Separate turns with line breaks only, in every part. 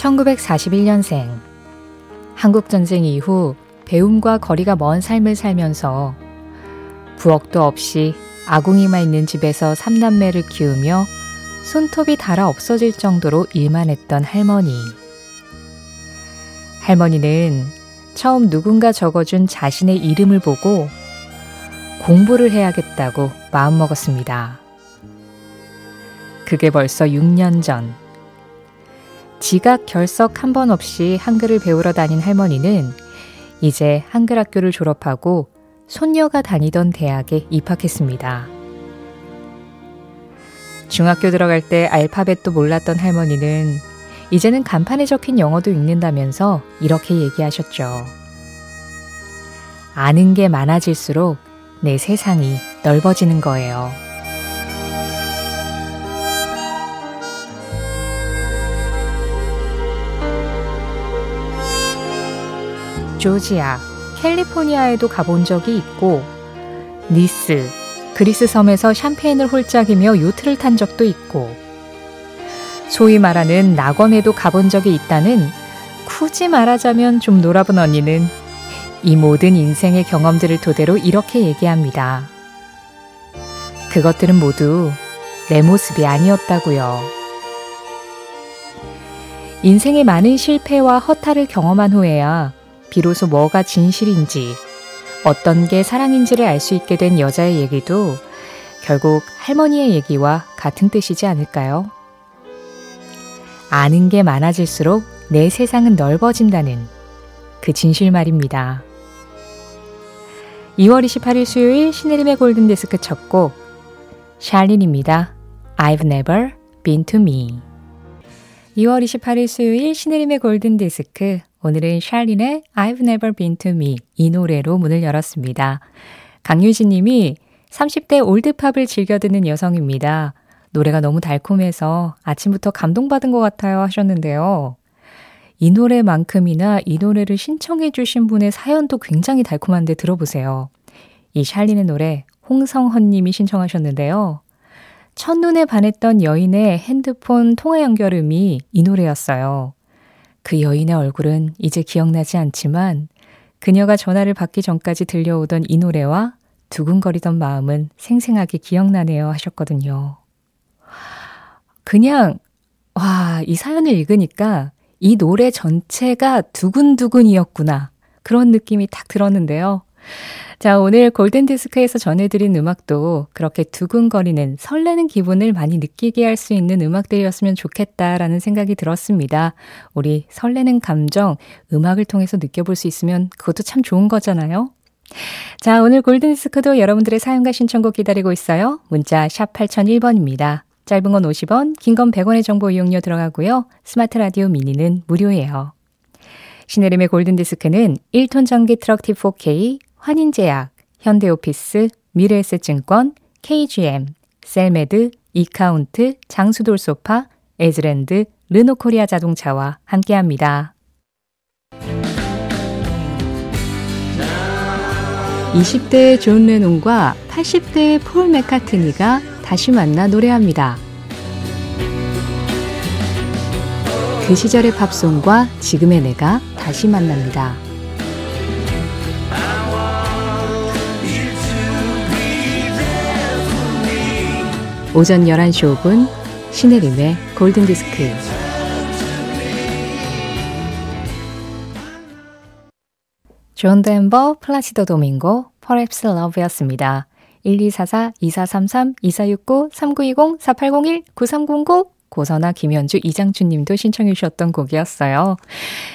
1941년생. 한국전쟁 이후 배움과 거리가 먼 삶을 살면서 부엌도 없이 아궁이만 있는 집에서 삼남매를 키우며 손톱이 닳아 없어질 정도로 일만 했던 할머니. 할머니는 처음 누군가 적어준 자신의 이름을 보고 공부를 해야겠다고 마음먹었습니다. 그게 벌써 6년 전. 지각 결석 한 번 없이 한글을 배우러 다닌 할머니는 이제 한글 학교를 졸업하고 손녀가 다니던 대학에 입학했습니다. 중학교 들어갈 때 알파벳도 몰랐던 할머니는 이제는 간판에 적힌 영어도 읽는다면서 이렇게 얘기하셨죠. 아는 게 많아질수록 내 세상이 넓어지는 거예요. 조지아, 캘리포니아에도 가본 적이 있고, 니스, 그리스 섬에서 샴페인을 홀짝이며 요트를 탄 적도 있고, 소위 말하는 낙원에도 가본 적이 있다는 굳이 말하자면 좀 놀아본 언니는 이 모든 인생의 경험들을 토대로 이렇게 얘기합니다. 그것들은 모두 내 모습이 아니었다고요. 인생의 많은 실패와 허탈을 경험한 후에야 비로소 뭐가 진실인지, 어떤 게 사랑인지를 알 수 있게 된 여자의 얘기도 결국 할머니의 얘기와 같은 뜻이지 않을까요? 아는 게 많아질수록 내 세상은 넓어진다는 그 진실 말입니다. 2월 28일 수요일 신혜림의 골든디스크 첫 곡, 샬린입니다. I've never been to me. 2월 28일 수요일 신혜림의 골든디스크 오늘은 샬린의 I've Never Been To Me 이 노래로 문을 열었습니다. 강유진 님이 30대 올드팝을 즐겨 듣는 여성입니다. 노래가 너무 달콤해서 아침부터 감동받은 것 같아요 하셨는데요. 이 노래만큼이나 이 노래를 신청해 주신 분의 사연도 굉장히 달콤한데 들어보세요. 이 샬린의 노래 홍성헌 님이 신청하셨는데요. 첫눈에 반했던 여인의 핸드폰 통화 연결음이 이 노래였어요. 그 여인의 얼굴은 이제 기억나지 않지만 그녀가 전화를 받기 전까지 들려오던 이 노래와 두근거리던 마음은 생생하게 기억나네요 하셨거든요. 그냥, 와, 이 사연을 읽으니까 이 노래 전체가 두근두근이었구나. 그런 느낌이 딱 들었는데요. 자, 오늘 골든디스크에서 전해드린 음악도 그렇게 두근거리는 설레는 기분을 많이 느끼게 할 수 있는 음악들이었으면 좋겠다라는 생각이 들었습니다. 우리 설레는 감정, 음악을 통해서 느껴볼 수 있으면 그것도 참 좋은 거잖아요. 자, 오늘 골든디스크도 여러분들의 사연과 신청곡 기다리고 있어요. 문자 샵 8001번입니다. 짧은 건 50원, 긴 건 100원의 정보 이용료 들어가고요. 스마트 라디오 미니는 무료예요. 신혜림의 골든디스크는 1톤 전기 트럭 T4K, 환인제약, 현대오피스, 미래에셋증권, KGM, 셀메드, 이카운트, 장수돌 소파, 에즈랜드, 르노코리아 자동차와 함께합니다. 20대의 존 레논과 80대의 폴 맥카트니가 다시 만나 노래합니다. 그 시절의 팝송과 지금의 내가 다시 만납니다. 오전 11시 5분 신혜림의 골든디스크 존 덴버, 플라시도 도밍고, Perhaps Love였습니다. 1244-2433-2469-3920-4801-9309 고선아, 김현주, 이장춘 님도 신청해 주셨던 곡이었어요.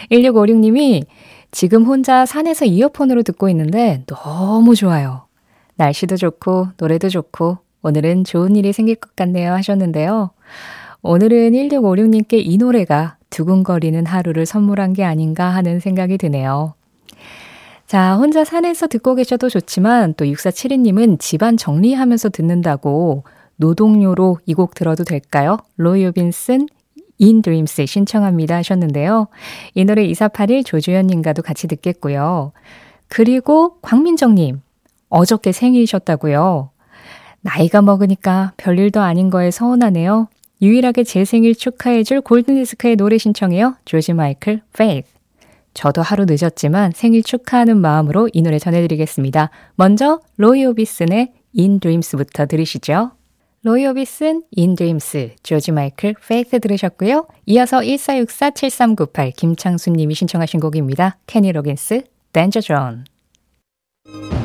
1656님이 지금 혼자 산에서 이어폰으로 듣고 있는데 너무 좋아요. 날씨도 좋고 노래도 좋고 오늘은 좋은 일이 생길 것 같네요 하셨는데요. 오늘은 1656님께 이 노래가 두근거리는 하루를 선물한 게 아닌가 하는 생각이 드네요. 자, 혼자 산에서 듣고 계셔도 좋지만 또 6472님은 집안 정리하면서 듣는다고 노동요로 이 곡 들어도 될까요? 로이 오빈슨 인 드림스 신청합니다 하셨는데요. 이 노래 2481 조주현님과도 같이 듣겠고요. 그리고 광민정님 어저께 생일이셨다고요. 나이가 먹으니까 별일도 아닌 거에 서운하네요. 유일하게 제 생일 축하해줄 골든디스크의 노래 신청해요. 조지 마이클, Faith. 저도 하루 늦었지만 생일 축하하는 마음으로 이 노래 전해드리겠습니다. 먼저 로이 오비슨의 In Dreams부터 들으시죠. 로이 오비슨, In Dreams, 조지 마이클, Faith 들으셨고요. 이어서 1464-7398 김창수님이 신청하신 곡입니다. 케니 로긴스, Danger Zone.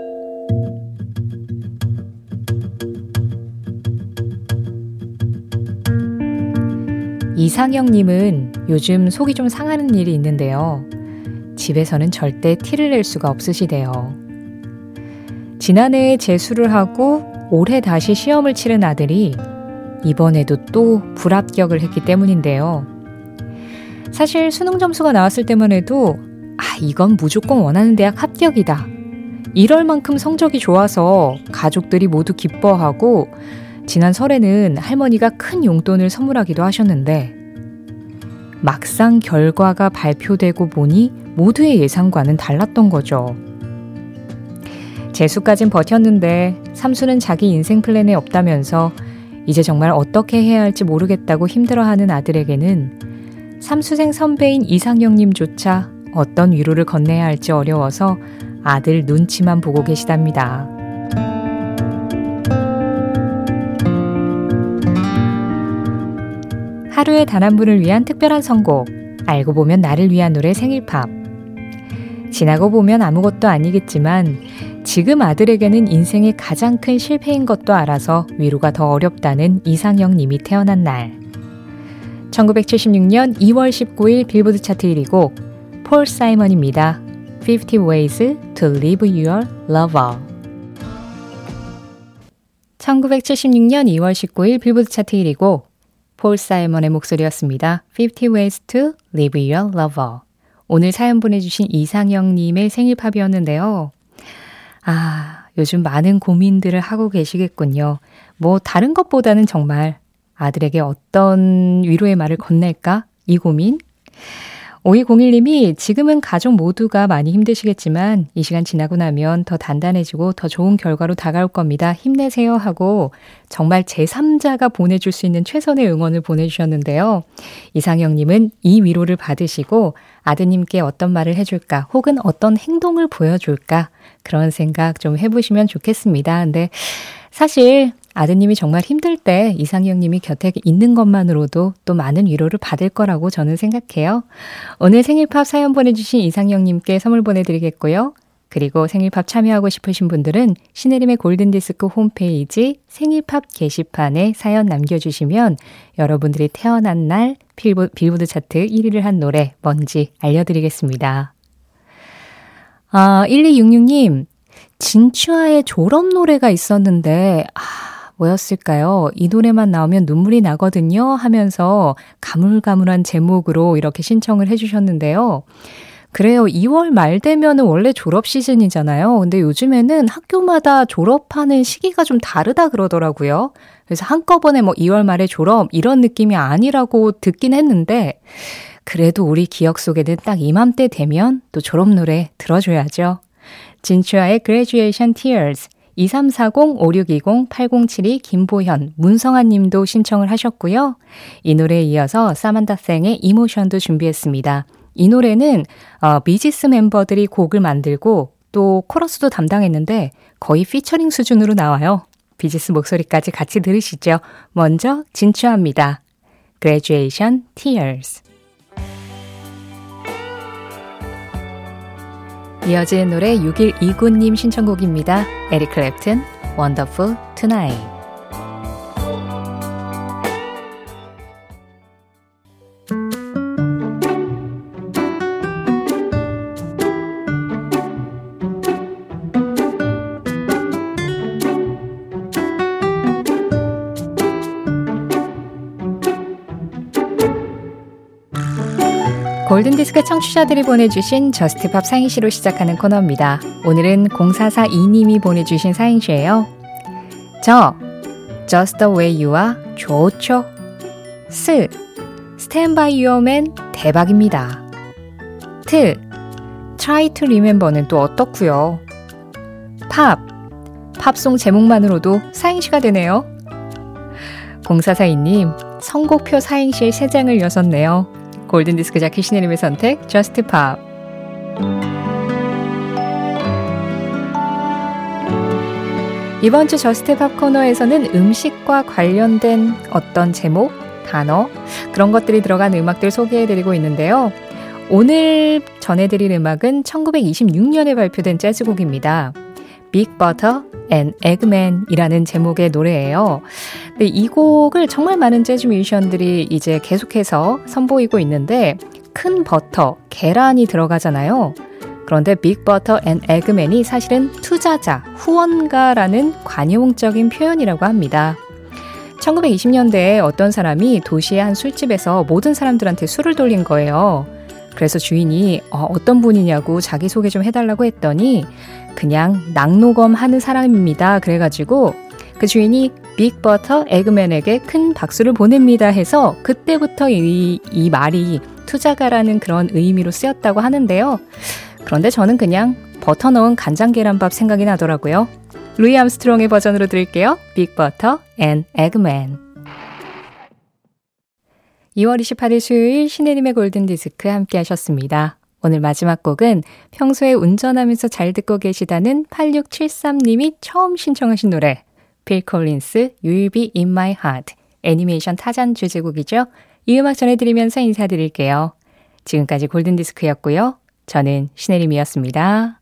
이상형님은 요즘 속이 좀 상하는 일이 있는데요. 집에서는 절대 티를 낼 수가 없으시대요. 지난해에 재수를 하고 올해 다시 시험을 치른 아들이 이번에도 또 불합격을 했기 때문인데요. 사실 수능 점수가 나왔을 때만 해도 아, 이건 무조건 원하는 대학 합격이다. 이럴 만큼 성적이 좋아서 가족들이 모두 기뻐하고 지난 설에는 할머니가 큰 용돈을 선물하기도 하셨는데 막상 결과가 발표되고 보니 모두의 예상과는 달랐던 거죠. 재수까진 버텼는데 삼수는 자기 인생 플랜에 없다면서 이제 정말 어떻게 해야 할지 모르겠다고 힘들어하는 아들에게는 삼수생 선배인 이상형님조차 어떤 위로를 건네야 할지 어려워서 아들 눈치만 보고 계시답니다. 하루에 단 한 분을 위한 특별한 선곡. 알고 보면 나를 위한 노래 생일팝. 지나고 보면 아무것도 아니겠지만 지금 아들에게는 인생의 가장 큰 실패인 것도 알아서 위로가 더 어렵다는 이상영 님이 태어난 날. 1976년 2월 19일 빌보드 차트 1위곡 폴 사이먼입니다. 50 Ways to Live Your Lover. 1976년 2월 19일 빌보드 차트 1위곡 폴 사이먼의 목소리였습니다. 50 Ways to Live Your Lover. 오늘 사연 보내주신 이상영님의 생일팝이었는데요. 아, 요즘 많은 고민들을 하고 계시겠군요. 뭐, 다른 것보다는 정말 아들에게 어떤 위로의 말을 건넬까? 이 고민? 5201님이 지금은 가족 모두가 많이 힘드시겠지만 이 시간 지나고 나면 더 단단해지고 더 좋은 결과로 다가올 겁니다. 힘내세요 하고 정말 제3자가 보내줄 수 있는 최선의 응원을 보내주셨는데요. 이상형님은 이 위로를 받으시고 아드님께 어떤 말을 해줄까 혹은 어떤 행동을 보여줄까 그런 생각 좀 해보시면 좋겠습니다. 근데 사실 아드님이 정말 힘들 때 이상형님이 곁에 있는 것만으로도 또 많은 위로를 받을 거라고 저는 생각해요. 오늘 생일팝 사연 보내주신 이상형님께 선물 보내드리겠고요. 그리고 생일팝 참여하고 싶으신 분들은 신혜림의 골든디스크 홈페이지 생일팝 게시판에 사연 남겨주시면 여러분들이 태어난 날 빌보, 빌보드 차트 1위를 한 노래 뭔지 알려드리겠습니다. 아, 1266님, 진추아의 졸업 노래가 있었는데, 아, 뭐였을까요? 이 노래만 나오면 눈물이 나거든요 하면서 가물가물한 제목으로 이렇게 신청을 해주셨는데요. 그래요. 2월 말 되면은 원래 졸업 시즌이잖아요. 근데 요즘에는 학교마다 졸업하는 시기가 좀 다르다 그러더라고요. 그래서 한꺼번에 뭐 2월 말에 졸업 이런 느낌이 아니라고 듣긴 했는데 그래도 우리 기억 속에는 딱 이맘때 되면 또 졸업 노래 들어줘야죠. 진추아의 Graduation Tears 2340-5620-8072 김보현, 문성아 님도 신청을 하셨고요. 이 노래에 이어서 사만다 생의 이모션도 준비했습니다. 이 노래는 어, 비지스 멤버들이 곡을 만들고 또 코러스도 담당했는데 거의 피처링 수준으로 나와요. 비지스 목소리까지 같이 들으시죠. 먼저 진추합니다. Graduation Tears 이어지는 노래 6129님 신청곡입니다. 에릭 클랩튼, Wonderful Tonight. 골든디스크 청취자들이 보내주신 저스트팝 사행시로 시작하는 코너입니다. 오늘은 0442님이 보내주신 사행시예요. 저, just the way you are, 좋죠. 스, stand by your man, 대박입니다. 트, try to remember는 또 어떻고요? 팝, 팝송 제목만으로도 사행시가 되네요. 0442님, 선곡표 사행시 3장을 여섰네요. 골든디스크 자켓 신혜림의 선택, Just. 이번 주 저스트 팝 코너에서는 음식과 관련된 어떤 제목, 단어, 그런 것들이 들어간 음악들 소개해드리고 있는데요. 오늘 전해드릴 음악은 1926년에 발표된 재즈곡입니다. Big Butter and Egg Man이라는 제목의 노래예요. 근데 이 곡을 정말 많은 재즈 뮤지션들이 이제 계속해서 선보이고 있는데 큰 버터, 계란이 들어가잖아요. 그런데 Big Butter and Egg Man이 사실은 투자자, 후원가라는 관용적인 표현이라고 합니다. 1920년대에 어떤 사람이 도시의 한 술집에서 모든 사람들한테 술을 돌린 거예요. 그래서 주인이 어, 떤 분이냐고 자기소개 좀 해달라고 했더니 그냥 낙농업 하는 사람입니다. 그래가지고 그 주인이 Big Butter Egg Man에게 큰 박수를 보냅니다 해서 그때부터 이, 이 말이 투자가라는 그런 의미로 쓰였다고 하는데요. 그런데 저는 그냥 버터 넣은 간장 계란밥 생각이 나더라고요. 루이 암스트롱의 버전으로 들을게요. Big Butter and Egg Man 2월 28일 수요일 신혜림의 골든디스크 함께 하셨습니다. 오늘 마지막 곡은 평소에 운전하면서 잘 듣고 계시다는 8673님이 처음 신청하신 노래 빌 콜린스 You'll Be In My Heart 애니메이션 타잔 주제곡이죠. 이 음악 전해드리면서 인사드릴게요. 지금까지 골든디스크였고요. 저는 신혜림이었습니다.